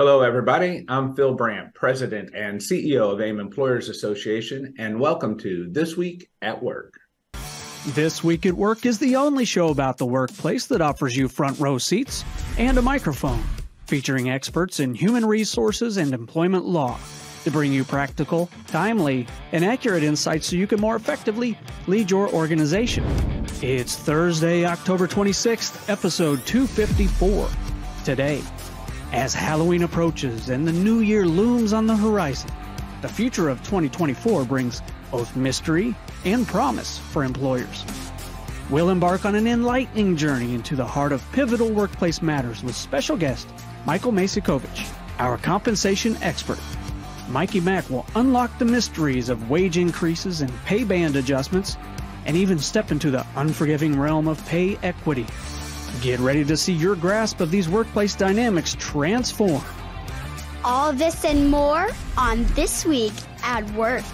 Hello, everybody. I'm Phil Brandt, President and CEO of AAIM Employers Association, and welcome to This Week at Work. This Week at Work is the only show about the workplace that offers you front row seats and a microphone, featuring experts in human resources and employment law to bring you practical, timely, and accurate insights so you can more effectively lead your organization. It's Thursday, October 26th, episode 254. Today, as Halloween approaches and the new year looms on the horizon, the future of 2024 brings both mystery and promise for employers. We'll embark on an enlightening journey into the heart of pivotal workplace matters with special guest Michael Maciekowicz, our compensation expert. Mikey Mack will unlock the mysteries of wage increases and pay band adjustments and even step into the unforgiving realm of pay equity. Get ready to see your grasp of these workplace dynamics transform. All this and more on This Week at Work.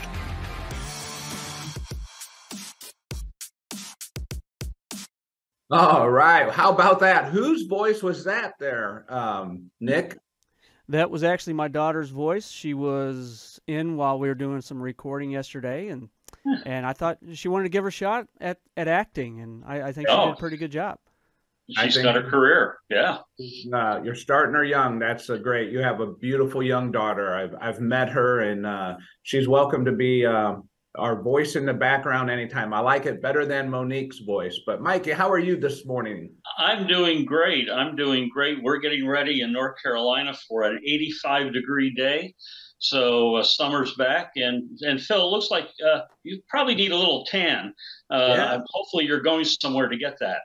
All right. How about that? Whose voice was that there, um, Nick? That was actually my daughter's voice. She was in while we were doing some recording yesterday, and and I thought she wanted to give her a shot at, at acting, and I, I think she Oh. did a pretty good job. She's got a career. Yeah. Uh, you're starting her young. That's a great. You have a beautiful young daughter. I've I've met her, and uh, she's welcome to be uh, our voice in the background anytime. I like it better than Monique's voice. But Mikey, how are you this morning? I'm doing great. I'm doing great. We're getting ready in North Carolina for an 85 degree day. So uh, summer's back, and and Phil, it looks like uh, you probably need a little tan. Uh, Yeah. Hopefully, you're going somewhere to get that.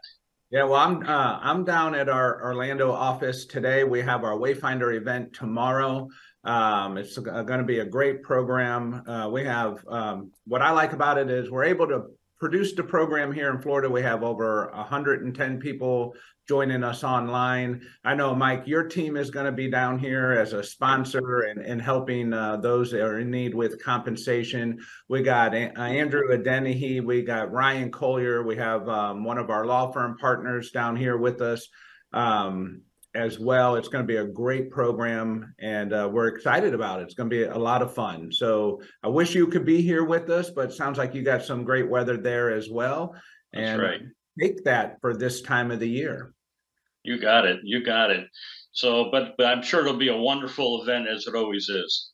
Yeah, well, I'm uh, I'm down at our Orlando office today. We have our Wayfinder event tomorrow. Um, it's going to be a great program. Uh, we have um, what I like about it is we're able to produce a program here in Florida. We have over 110 people joining us online. I know, Mike, your team is going to be down here as a sponsor and, and helping uh, those that are in need with compensation. We got A- uh, Andrew Adenahy, we got Ryan Collier, we have um, one of our law firm partners down here with us um, as well. It's going to be a great program, and uh, we're excited about it. It's going to be a lot of fun. So I wish you could be here with us, but it sounds like you got some great weather there as well. That's and right. take that for this time of the year. You got it. You got it. So, but but I'm sure it'll be a wonderful event as it always is.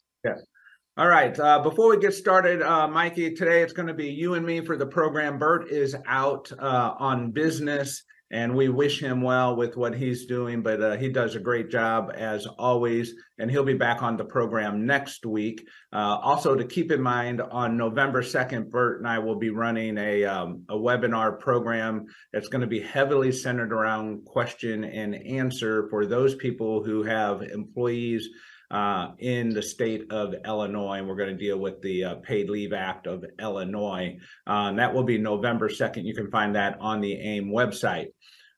All right. Uh, before we get started, uh, Mikey, today it's going to be you and me for the program. Burt is out uh, on business, and we wish him well with what he's doing, but uh, he does a great job as always, and he'll be back on the program next week. Uh, also, to keep in mind, on November 2nd, Burt and I will be running a, um, a webinar program that's going to be heavily centered around question and answer for those people who have employees uh, in the state of Illinois. And we're going to deal with the uh, Paid Leave Act of Illinois. Uh, and that will be November 2nd. You can find that on the AAIM website.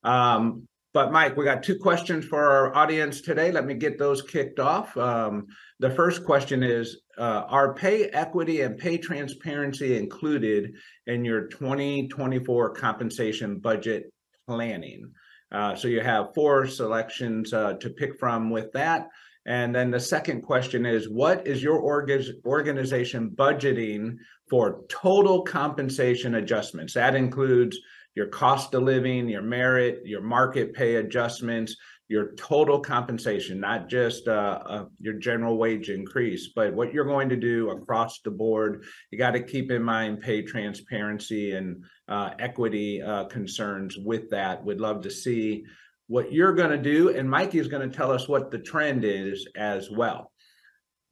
Um, but Mike, we got two questions for our audience today. Let me get those kicked off. Um, the first question is uh, Are pay equity and pay transparency included in your 2024 compensation budget planning? Uh, so you have four selections uh, to pick from with that. And then the second question is, what is your org- organization budgeting for total compensation adjustments? That includes your cost of living, your merit, your market pay adjustments, your total compensation, not just uh, uh, your general wage increase, but what you're going to do across the board. You got to keep in mind pay transparency and uh, equity uh, concerns with that. We'd love to see what you're going to do, and Mikey is going to tell us what the trend is as well.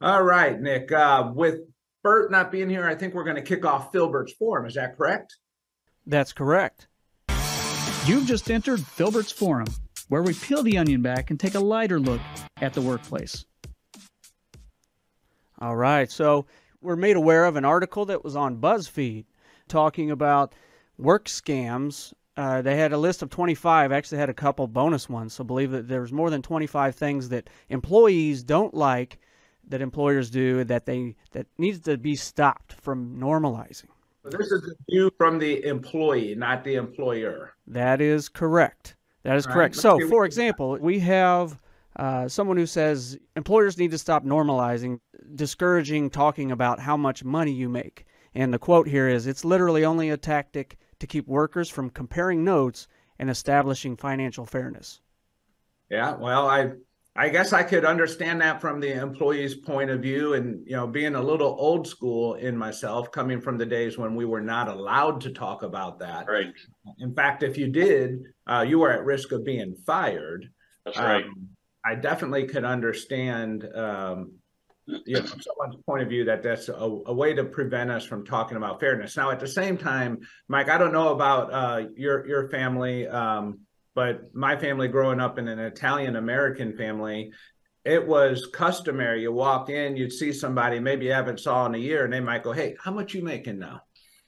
All right, Nick. Uh, with Burt not being here, I think we're going to kick off Filbert's Forum. Is that correct? That's correct. You've just entered Filbert's Forum, where we peel the onion back and take a lighter look at the workplace. All right, so we're made aware of an article that was on BuzzFeed talking about work scams. Uh, they had a list of 25, actually had a couple bonus ones, so believe that there's more than 25 things that employees don't like that employers do that they that needs to be stopped from normalizing. This is a view from the employee, not the employer. That is correct. That is All correct. So, for example, we have Uh, someone who says employers need to stop normalizing, discouraging talking about how much money you make. And the quote here is It's literally only a tactic to keep workers from comparing notes and establishing financial fairness. Yeah, well, I I guess I could understand that from the employee's point of view, and you know, being a little old school in myself, coming from the days when we were not allowed to talk about that. Right. In fact, if you did, uh, you were at risk of being fired. That's right. Um, I definitely could understand, um, you know, from someone's point of view that that's a, a, way to prevent us from talking about fairness. Now, at the same time, Mike, I don't know about uh, your your family. Um, but my family growing up in an Italian American family, it was customary. You walk in, you'd see somebody maybe you haven't saw in a year, and they might go, "Hey, how much you making now?"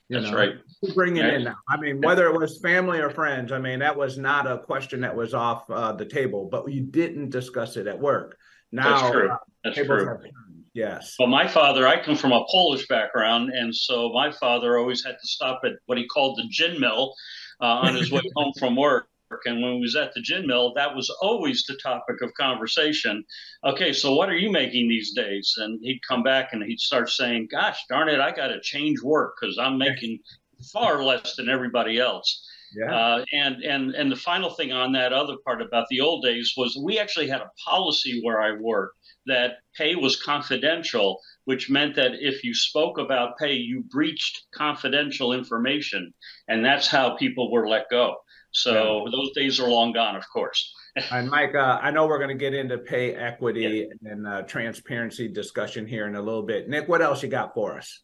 You That's know, right. Bring it in now. I mean, whether it was family or friends, I mean, that was not a question that was off uh, the table, but we didn't discuss it at work. Now, That's true. Uh, That's true. Yes. Well, my father, I come from a Polish background, and so my father always had to stop at what he called the gin mill uh, on his way home from work and when we was at the gin mill, that was always the topic of conversation. Okay, so what are you making these days? And he'd come back and he'd start saying, "Gosh, darn it, I got to change work because I'm making far less than everybody else." Yeah. Uh, and and and the final thing on that other part about the old days was we actually had a policy where I worked that pay was confidential, which meant that if you spoke about pay, you breached confidential information, and that's how people were let go. So yeah. those days are long gone, of course. and Mike, uh, I know we're going to get into pay equity yeah. and uh, transparency discussion here in a little bit. Nick, what else you got for us?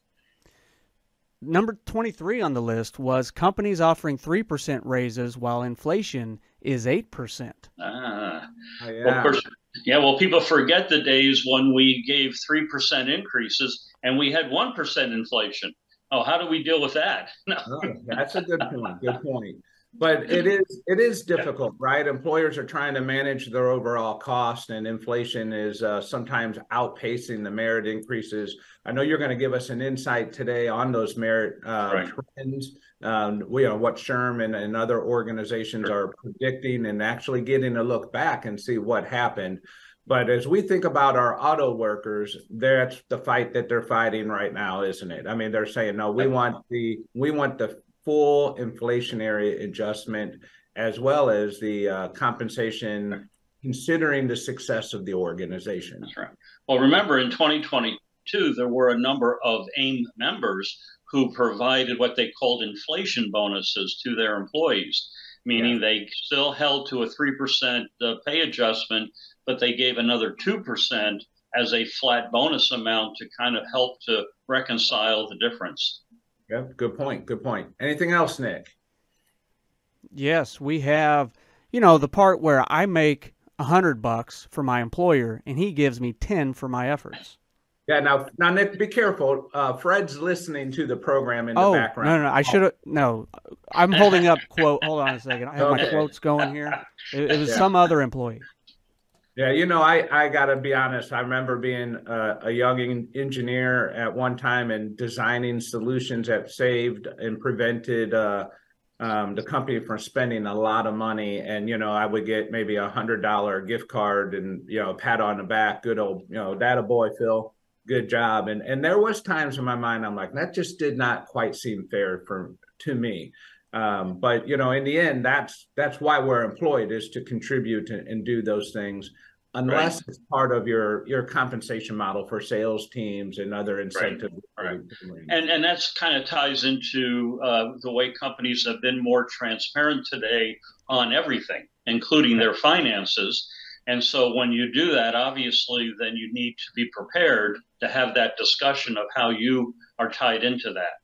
Number 23 on the list was companies offering 3% raises while inflation is 8%. Ah, oh, yeah. Well, course, yeah, well, people forget the days when we gave 3% increases and we had 1% inflation. Oh, how do we deal with that? No. Oh, that's a good point. Good point but it is it is difficult right employers are trying to manage their overall cost and inflation is uh, sometimes outpacing the merit increases i know you're going to give us an insight today on those merit uh, right. trends um, we, know what SHRM and, and other organizations sure. are predicting and actually getting a look back and see what happened but as we think about our auto workers, that's the fight that they're fighting right now, isn't it? I mean, they're saying, no, we want the we want the full inflationary adjustment as well as the uh, compensation considering the success of the organization. That's right. Well, remember in 2022, there were a number of AAIM members who provided what they called inflation bonuses to their employees, meaning yeah. they still held to a 3% uh, pay adjustment, but they gave another 2% as a flat bonus amount to kind of help to reconcile the difference. Yep. Good point. Good point. Anything else, Nick? Yes, we have, you know, the part where I make a hundred bucks for my employer and he gives me 10 for my efforts. Yeah. Now, now, Nick, be careful. Uh, Fred's listening to the program in oh, the background. No, no, no. I should have. No, I'm holding up quote. Hold on a second. I have okay. my quotes going here. It, it was yeah. some other employee. Yeah, you know, I I got to be honest. I remember being a, a young engineer at one time and designing solutions that saved and prevented uh, um, the company from spending a lot of money. And you know, I would get maybe a hundred dollar gift card and you know, pat on the back, good old you know, that a boy, Phil, good job. And and there was times in my mind I'm like, that just did not quite seem fair for to me. Um, but you know, in the end, that's that's why we're employed is to contribute and, and do those things, unless right. it's part of your your compensation model for sales teams and other incentives. Right. right. And and that's kind of ties into uh, the way companies have been more transparent today on everything, including their finances. And so when you do that, obviously, then you need to be prepared to have that discussion of how you are tied into that.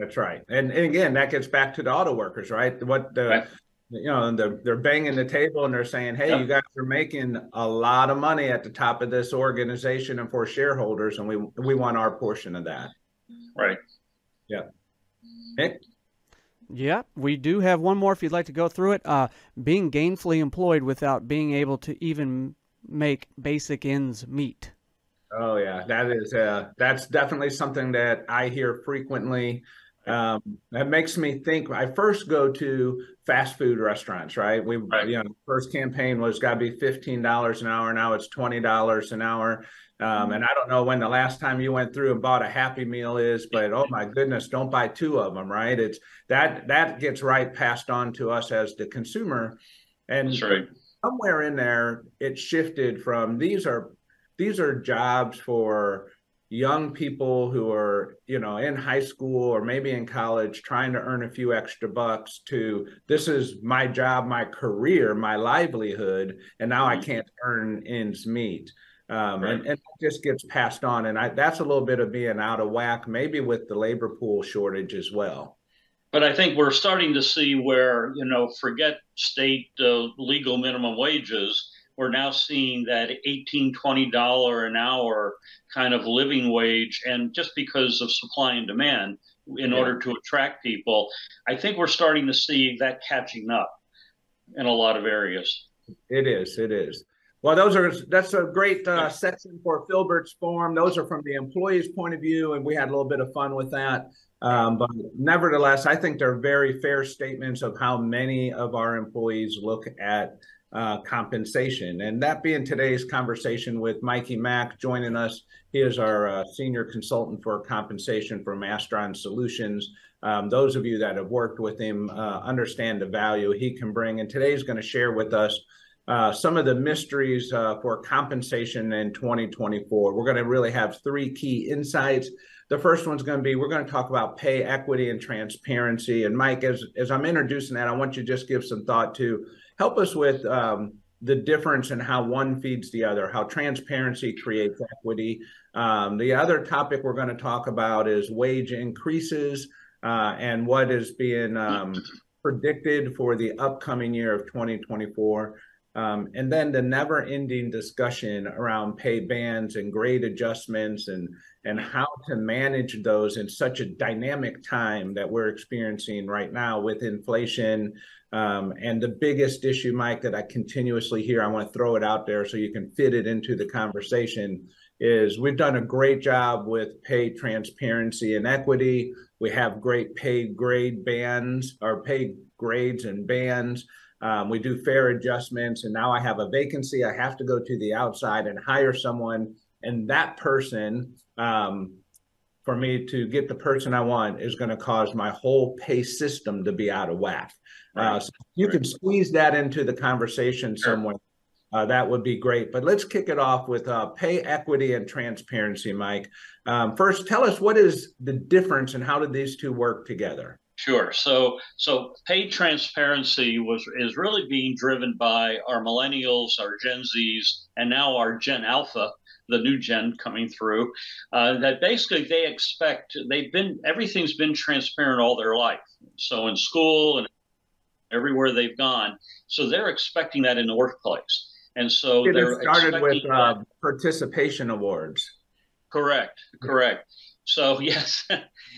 That's right. And, and again, that gets back to the auto workers, right? What the right. you know, they're they're banging the table and they're saying, Hey, yep. you guys are making a lot of money at the top of this organization and for shareholders, and we we want our portion of that. Right. Yeah. Nick? Yeah, we do have one more if you'd like to go through it. Uh, being gainfully employed without being able to even make basic ends meet. Oh yeah, that is uh, that's definitely something that I hear frequently Um, that makes me think. I first go to fast food restaurants, right? We, right. you know, first campaign was got to be fifteen dollars an hour. Now it's twenty dollars an hour. Um, mm-hmm. and I don't know when the last time you went through and bought a Happy Meal is, but oh my goodness, don't buy two of them, right? It's that that gets right passed on to us as the consumer, and right. somewhere in there it shifted from these are these are jobs for young people who are you know in high school or maybe in college trying to earn a few extra bucks to this is my job my career my livelihood and now i mm-hmm. can't earn ends meet um, right. and, and it just gets passed on and I, that's a little bit of being out of whack maybe with the labor pool shortage as well but i think we're starting to see where you know forget state uh, legal minimum wages we're now seeing that 18 20 dollar an hour kind of living wage and just because of supply and demand in yeah. order to attract people i think we're starting to see that catching up in a lot of areas. It is it is. Well those are that's a great uh, section for filbert's forum those are from the employee's point of view and we had a little bit of fun with that. Um, but nevertheless i think they're very fair statements of how many of our employees look at uh, compensation. And that being today's conversation with Mikey Mack joining us. He is our uh, senior consultant for compensation for Mastron Solutions. Um, those of you that have worked with him uh, understand the value he can bring. And today he's going to share with us uh, some of the mysteries uh, for compensation in 2024. We're going to really have three key insights. The first one's going to be we're going to talk about pay equity and transparency. And Mike, as, as I'm introducing that, I want you to just give some thought to help us with um, the difference in how one feeds the other, how transparency creates equity. Um, the other topic we're going to talk about is wage increases uh, and what is being um, predicted for the upcoming year of 2024. Um, and then the never ending discussion around pay bands and grade adjustments and, and how to manage those in such a dynamic time that we're experiencing right now with inflation, um, and the biggest issue, Mike, that I continuously hear, I want to throw it out there so you can fit it into the conversation, is we've done a great job with pay transparency and equity. We have great pay grade bands or pay grades and bands. Um, we do fair adjustments. And now I have a vacancy. I have to go to the outside and hire someone. And that person, um, for me to get the person I want, is going to cause my whole pay system to be out of whack. Uh, so you right. can squeeze that into the conversation sure. somewhere. Uh, that would be great. But let's kick it off with uh, pay equity and transparency, Mike. Um, first, tell us what is the difference and how did these two work together? Sure. So, so pay transparency was is really being driven by our millennials, our Gen Zs, and now our Gen Alpha, the new gen coming through. Uh, that basically they expect they've been everything's been transparent all their life. So in school and everywhere they've gone. So they're expecting that in the workplace. And so it they're started with uh, participation awards. Correct, correct. So yes,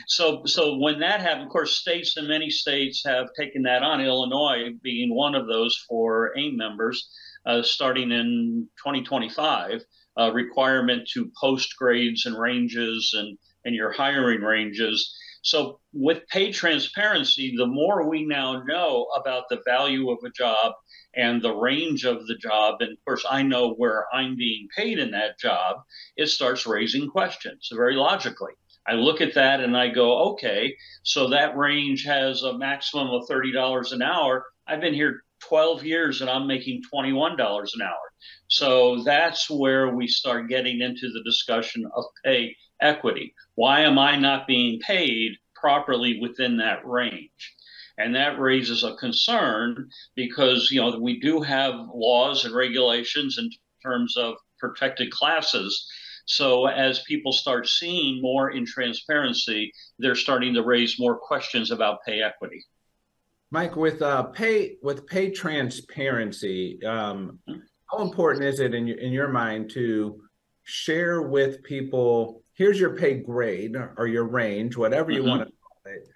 so so when that happened, of course, states and many states have taken that on. Illinois being one of those for AAIM members, uh, starting in 2025, uh, requirement to post grades and ranges and and your hiring ranges so, with pay transparency, the more we now know about the value of a job and the range of the job, and of course, I know where I'm being paid in that job, it starts raising questions very logically. I look at that and I go, okay, so that range has a maximum of $30 an hour. I've been here 12 years and I'm making $21 an hour. So that's where we start getting into the discussion of pay equity. Why am I not being paid properly within that range? And that raises a concern because you know we do have laws and regulations in terms of protected classes. So as people start seeing more in transparency, they're starting to raise more questions about pay equity. Mike, with uh, pay with pay transparency, um, how important is it in your, in your mind to share with people here's your pay grade or your range, whatever you mm-hmm. want to call it.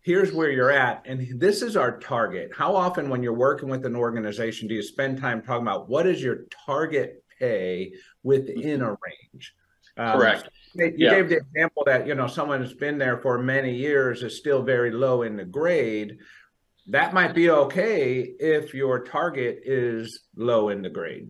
Here's where you're at. And this is our target. How often, when you're working with an organization, do you spend time talking about what is your target pay within a range? Um, Correct. You Yeah. gave the example that, you know, someone who's been there for many years is still very low in the grade. That might be okay if your target is low in the grade.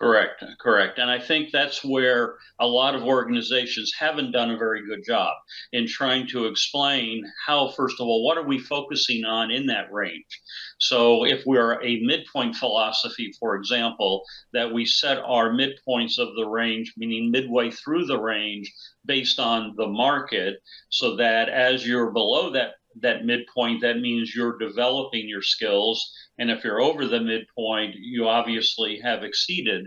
Correct, correct. And I think that's where a lot of organizations haven't done a very good job in trying to explain how, first of all, what are we focusing on in that range? So, if we're a midpoint philosophy, for example, that we set our midpoints of the range, meaning midway through the range, based on the market, so that as you're below that that midpoint, that means you're developing your skills. And if you're over the midpoint, you obviously have exceeded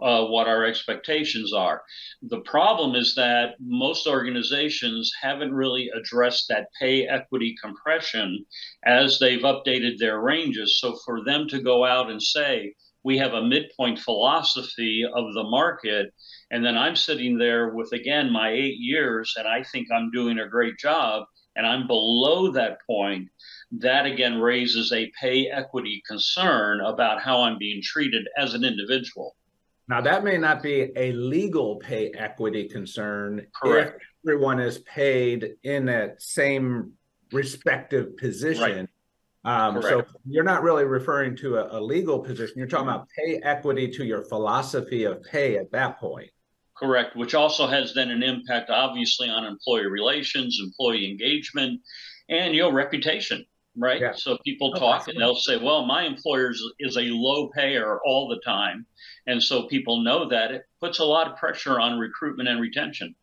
uh, what our expectations are. The problem is that most organizations haven't really addressed that pay equity compression as they've updated their ranges. So for them to go out and say, we have a midpoint philosophy of the market, and then I'm sitting there with, again, my eight years, and I think I'm doing a great job and I'm below that point, that again raises a pay equity concern about how I'm being treated as an individual. Now, that may not be a legal pay equity concern Correct. if everyone is paid in that same respective position. Um, so you're not really referring to a, a legal position. You're talking about pay equity to your philosophy of pay at that point. Correct, which also has then an impact, obviously, on employee relations, employee engagement, and your reputation, right? Yeah. So people Oh, talk and they'll say, "Well, my employer is, a low payer all the time," and so people know that it puts a lot of pressure on recruitment and retention.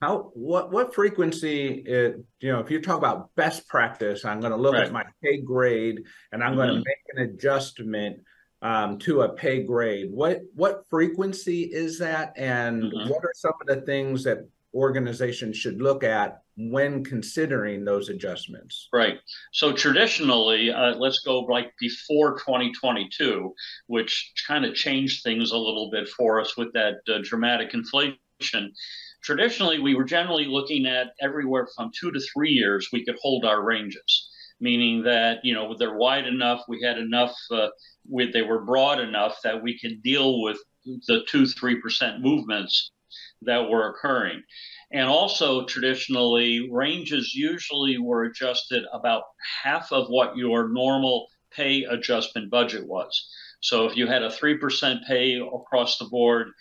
How what what frequency it, you know if you talk about best practice, I'm going to look Right. at my pay grade and I'm going to mm-hmm. make an adjustment um, to a pay grade. What what frequency is that, and Mhm. what are some of the things that organizations should look at when considering those adjustments? Right. So traditionally, uh, let's go like before 2022, which kind of changed things a little bit for us with that uh, dramatic inflation. Traditionally, we were generally looking at everywhere from two to three years we could hold our ranges, meaning that you know they're wide enough, we had enough, uh, with they were broad enough that we could deal with the two three percent movements that were occurring. And also, traditionally, ranges usually were adjusted about half of what your normal pay adjustment budget was. So, if you had a 3% pay across the board,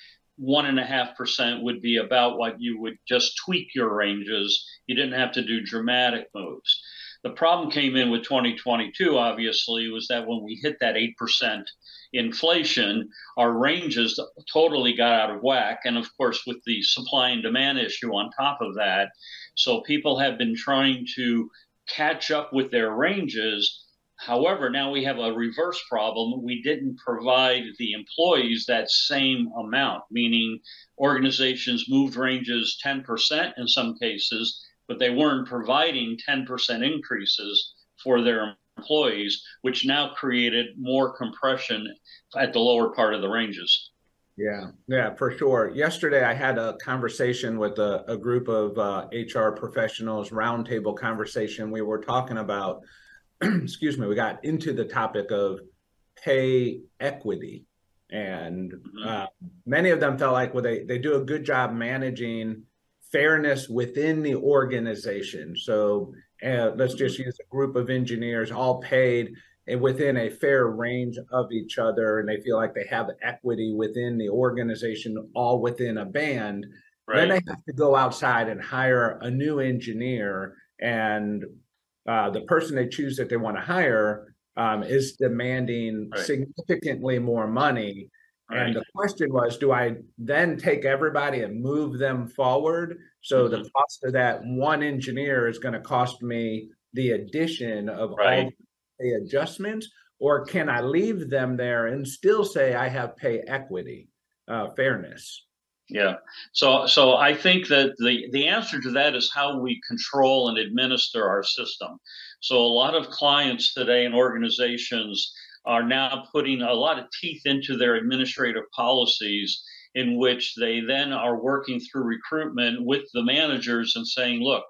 1.5% would be about what you would just tweak your ranges. You didn't have to do dramatic moves. The problem came in with 2022, obviously, was that when we hit that 8% inflation, our ranges totally got out of whack. And of course, with the supply and demand issue on top of that, so people have been trying to catch up with their ranges. However, now we have a reverse problem. We didn't provide the employees that same amount, meaning organizations moved ranges 10% in some cases, but they weren't providing 10% increases for their employees, which now created more compression at the lower part of the ranges. Yeah, yeah, for sure. Yesterday, I had a conversation with a, a group of uh, HR professionals, roundtable conversation. We were talking about, excuse me, we got into the topic of pay equity. And Mhm. uh, many of them felt like, well, they, they do a good job managing fairness within the organization. So uh, let's just use a group of engineers all paid and within a fair range of each other and they feel like they have equity within the organization all within a band then Right. they have to go outside and hire a new engineer and uh, the person they choose that they want to hire um, is demanding Right. significantly more money Right. and the question was, do I then take everybody and move them forward? So the Mhm. cost of that one engineer is going to cost me the addition of all the adjustments, or can I leave them there and still say I have pay equity, uh, fairness? Yeah. So so I think that the the answer to that is how we control and administer our system. So a lot of clients today and organizations are now putting a lot of teeth into their administrative policies in which they then are working through recruitment with the managers and saying, look,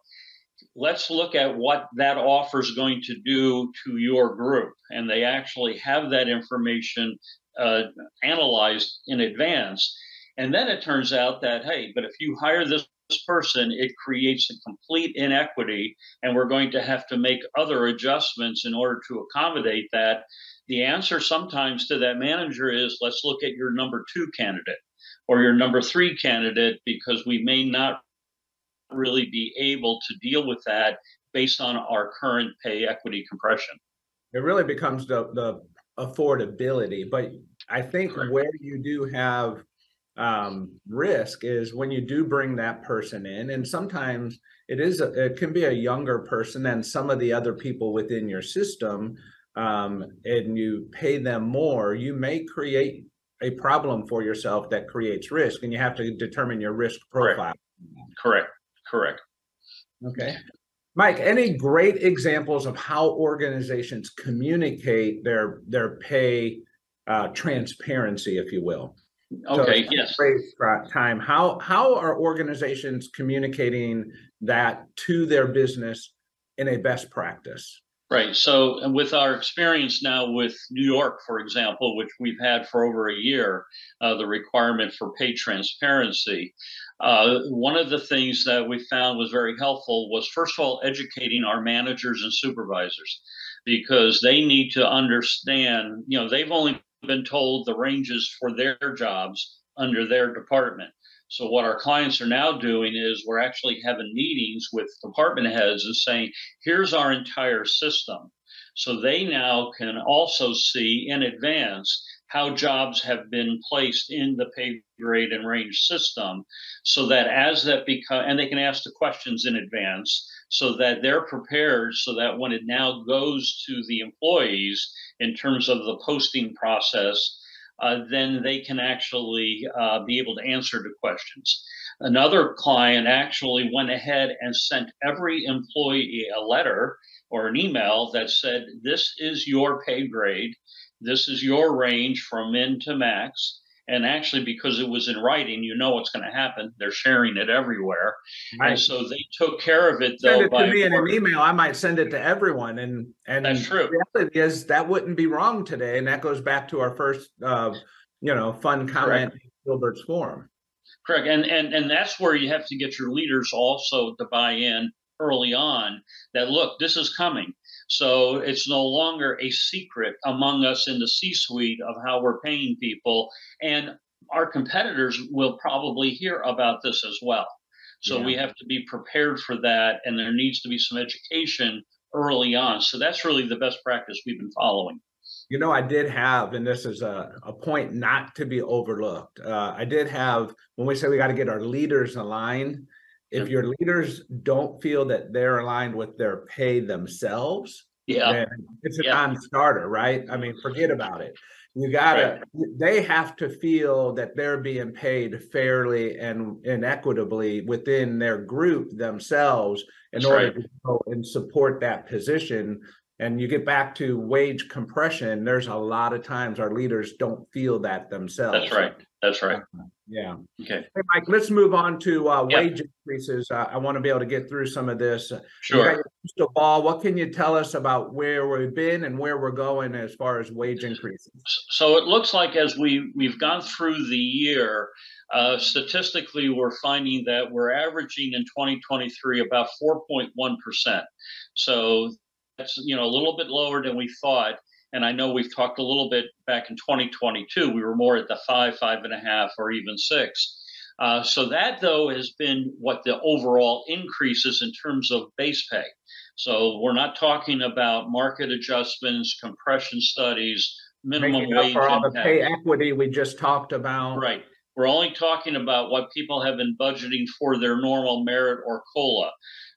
let's look at what that offer is going to do to your group. And they actually have that information uh, analyzed in advance. And then it turns out that, hey, but if you hire this person, it creates a complete inequity, and we're going to have to make other adjustments in order to accommodate that. The answer sometimes to that manager is let's look at your number two candidate or your number three candidate because we may not really be able to deal with that based on our current pay equity compression. It really becomes the the affordability, but I think Correct. where you do have um, risk is when you do bring that person in, and sometimes it is a, it can be a younger person than some of the other people within your system, um, and you pay them more, you may create a problem for yourself that creates risk, and you have to determine your risk Correct. profile. Correct. Correct. Okay. Mike, any great examples of how organizations communicate their their pay uh, transparency, if you will? So Okay. it's Yes. Uh, time. How how are organizations communicating that to their business in a best practice? Right. So, with our experience now with New York, for example, which we've had for over a year, uh, the requirement for pay transparency. Uh, one of the things that we found was very helpful was, first of all, educating our managers and supervisors because they need to understand, you know, they've only been told the ranges for their jobs under their department. So what our clients are now doing is we're actually having meetings with department heads and saying, here's our entire system. So they now can also see in advance how jobs have been placed in the pay grade and range system so that as that become and they can ask the questions in advance so that they're prepared so that when it now goes to the employees in terms of the posting process uh, then they can actually uh, be able to answer the questions. Another client actually went ahead and sent every employee a letter or an email that said, This is your pay grade, this is your range from min to max. And actually, because it was in writing, you know what's going to happen. They're sharing it everywhere. Right. And so they took care of it, Send it by to me in an email. I might send it to everyone, and and That's true. the reality is that wouldn't be wrong today, and that goes back to our first, uh, you know, fun comment in Filbert's forum. Correct. And and and that's where you have to get your leaders also to buy in early on that look, this is coming. So it's no longer a secret among us in the C-suite of how we're paying people. And our competitors will probably hear about this as well. So Yeah. we have to be prepared for that. And there needs to be some education early on. So that's really the best practice we've been following. You know, I did have, and this is a, a point not to be overlooked. Uh, I did have, when we say we got to get our leaders aligned, if your leaders don't feel that they're aligned with their pay themselves, Yeah. it's a Yeah. non-starter, right? I mean, forget about it. You gotta, they have to feel that they're being paid fairly and, and equitably within their group themselves in That's order right. to go and support that position. And you get back to wage compression, there's a lot of times our leaders don't feel that themselves. That's right. That's right. Yeah. Okay. Hey, Mike, let's move on to uh, Yeah. wage increases. Uh, I want to be able to get through some of this. Sure. crystal ball. What can you tell us about where we've been and where we're going as far as wage increases? So it looks like as we we've gone through the year, uh, statistically, we're finding that we're averaging in 2023 about 4.1 percent. So that's you know a little bit lower than we thought. And I know we've talked a little bit back in 2022. We were more at the five, five and a half, or even six. Uh, so that though has been what the overall increases in terms of base pay. So we're not talking about market adjustments, compression studies, minimum Making up for all the pay equity we just talked about. Right. We're only talking about what people have been budgeting for their normal merit or COLA.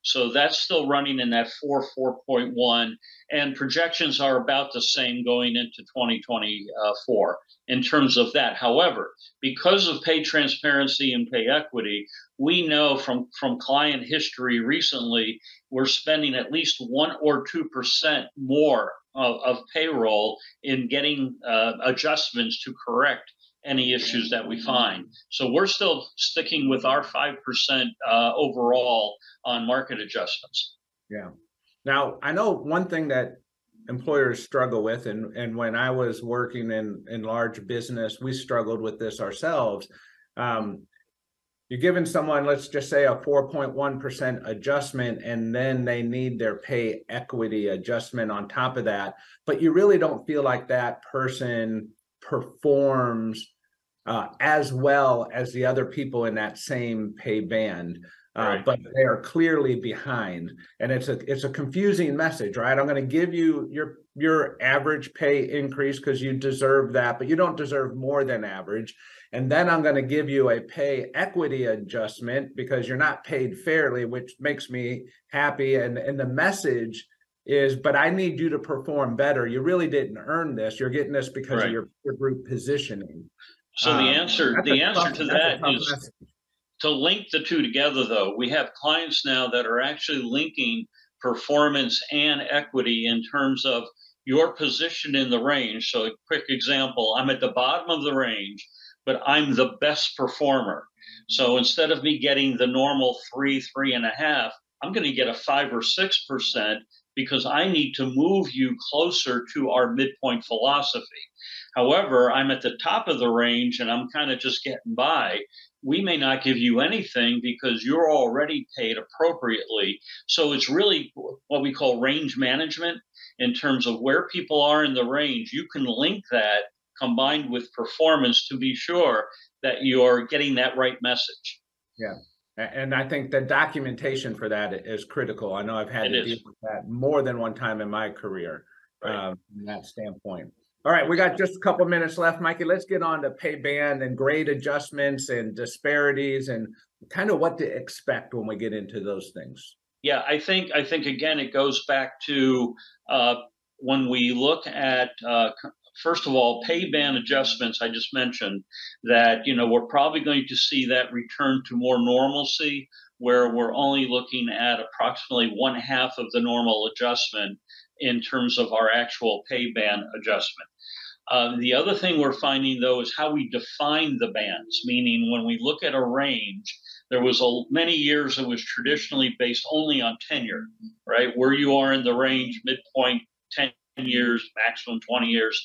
So that's still running in that 4, 4.1, and projections are about the same going into 2024 in terms of that. However, because of pay transparency and pay equity, we know from, from client history recently, we're spending at least 1 or 2% more of, of payroll in getting uh, adjustments to correct any issues that we find. So we're still sticking with our 5% uh, overall on market adjustments. Yeah. Now, I know one thing that employers struggle with, and, and when I was working in, in large business, we struggled with this ourselves. Um, you're giving someone, let's just say a four point one percent adjustment, and then they need their pay equity adjustment on top of that. But you really don't feel like that person performs uh, as well as the other people in that same pay band. Uh, Right. but they are clearly behind, and it's a it's a confusing message, right? I'm going to give you your your average pay increase because you deserve that, but you don't deserve more than average. And then I'm going to give you a pay equity adjustment because you're not paid fairly, which makes me happy. And and the message is, but I need you to perform better. You really didn't earn this. You're getting this because Right. of your, your group positioning. So the Um, answer, the answer tough- to that is message. to link the two together, though, we have clients now that are actually linking performance and equity in terms of your position in the range. So, a quick example I'm at the bottom of the range, but I'm the best performer. So, instead of me getting the normal three, three and a half, I'm going to get a five or six percent because I need to move you closer to our midpoint philosophy. However, I'm at the top of the range and I'm kind of just getting by we may not give you anything because you're already paid appropriately. So it's really what we call range management in terms of where people are in the range. You can link that combined with performance to be sure that you're getting that right message. A- And I think the documentation for that is critical. I know I've had It to is. deal with that more than one time in my career, Right. um, from that standpoint. All right, we got just a couple minutes left, Mikey. Let's get on to pay band and grade adjustments and disparities and kind of what to expect when we get into those things. Yeah, I think I think again it goes back to uh, when we look at uh, first of all pay band adjustments. I just mentioned that you know we're probably going to see that return to more normalcy, where we're only looking at approximately one half of the normal adjustment in terms of our actual pay band adjustment. Uh, the other thing we're finding though is how we define the bands, meaning when we look at a range, there was a, many years it was traditionally based only on tenure, right? Where you are in the range, midpoint 10 years, maximum 20 years.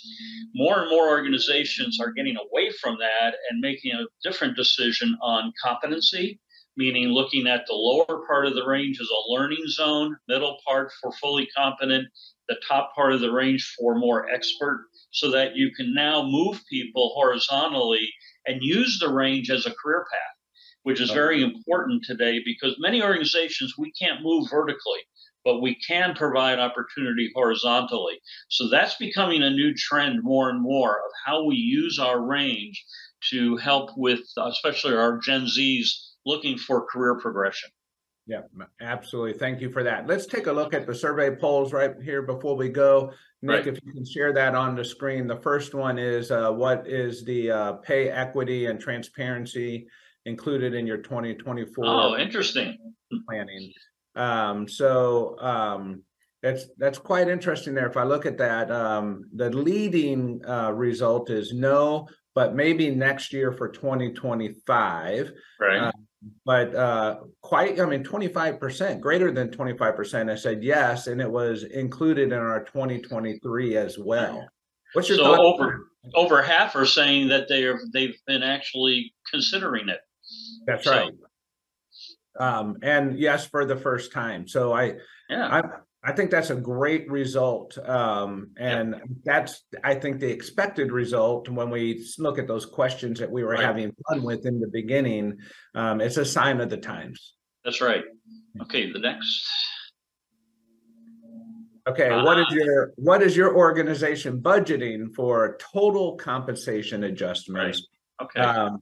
More and more organizations are getting away from that and making a different decision on competency, meaning looking at the lower part of the range as a learning zone, middle part for fully competent, the top part of the range for more expert, so that you can now move people horizontally and use the range as a career path which is very important today because many organizations we can't move vertically, but we can provide opportunity horizontally. So that's becoming a new trend more and more of how we use our range to help with, especially our Gen Zs looking for career progression. Yeah, absolutely. Thank you for that. Let's take a look at the survey polls right here before we go. Nick, Right. if you can share that on the screen. The first one is uh, what is the uh, pay equity and transparency included in your 2024 Oh, interesting. planning? Um, so um, that's that's quite interesting there. If I look at that, um, the leading uh, result is no, but maybe next year for 2025 Right. Uh, but uh quite i mean 25% greater than 25% i said yes and it was included in our 2023 as well what's your So thought over- Over half are saying that they are they've been actually considering it. that's so- right um and yes for the first time so i Yeah. i i think that's a great result um and that's i think the expected result when we look at those questions that we were Right. having fun with in the beginning um it's a sign of the times That's right. Okay, the next. Okay, what is Ah. your, what is your organization budgeting for total compensation adjustments? Okay. Um,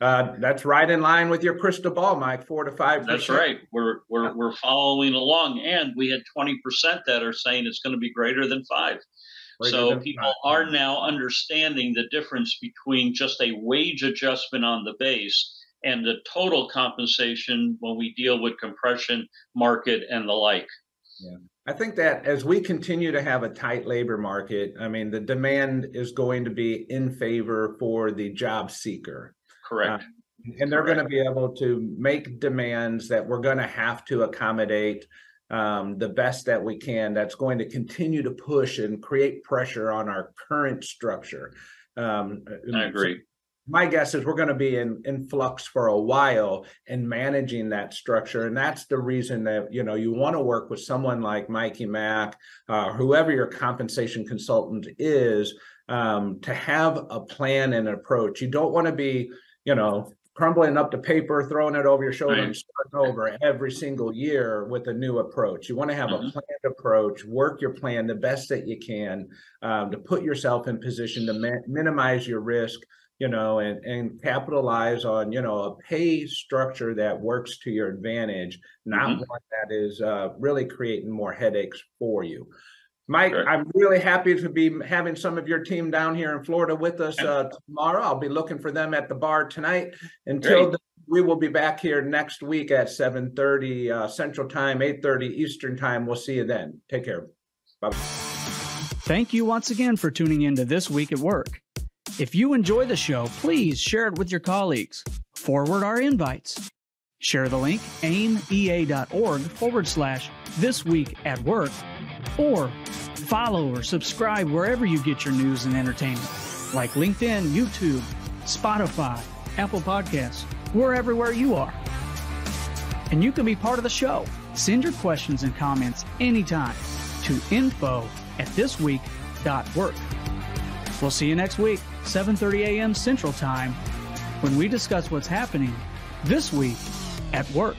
uh, that's right in line with your crystal ball, Mike, four to five. That's right. We're we're we're following along, and we had twenty percent that are saying it's going to be greater than five. so people are now understanding the difference between just a wage adjustment on the base and the total compensation when we deal with compression, market, and the like. Yeah. I think that as we continue to have a tight labor market, I mean, the demand is going to be in favor for the job seeker. Correct. And they're going to be able to make demands that we're going to have to accommodate um, the best that we can. That's going to continue to push and create pressure on our current structure. Um, I agree. my guess is we're going to be in, in flux for a while and managing that structure. And that's the reason that, you know, you want to work with someone like Mikey Mack, uh, whoever your compensation consultant is, um, to have a plan and approach. You don't want to be, you know, crumbling up the paper, throwing it over your shoulder Right. and starting over every single year with a new approach. You want to have a Mhm. planned approach, work your plan the best that you can um, to put yourself in position to ma- minimize your risk, you know, and, and capitalize on, you know, a pay structure that works to your advantage, not Mhm. one that is uh, really creating more headaches for you. Mike, Sure. I'm really happy to be having some of your team down here in Florida with us uh, tomorrow. I'll be looking for them at the bar tonight. Until then, we will be back here next week at 7:30 uh, Central Time, 8:30 Eastern Time. We'll see you then. Take care. Bye. Thank you once again for tuning in to This Week at Work. If you enjoy the show, please share it with your colleagues. Forward our invites. Share the link aaimea.org forward slash this week at work or follow or subscribe wherever you get your news and entertainment like LinkedIn, YouTube, Spotify, Apple Podcasts. We're everywhere you are. And you can be part of the show. Send your questions and comments anytime to info at thisweek.work. We'll see you next week, 7:30 a.m. Central Time, when we discuss what's happening this week at work.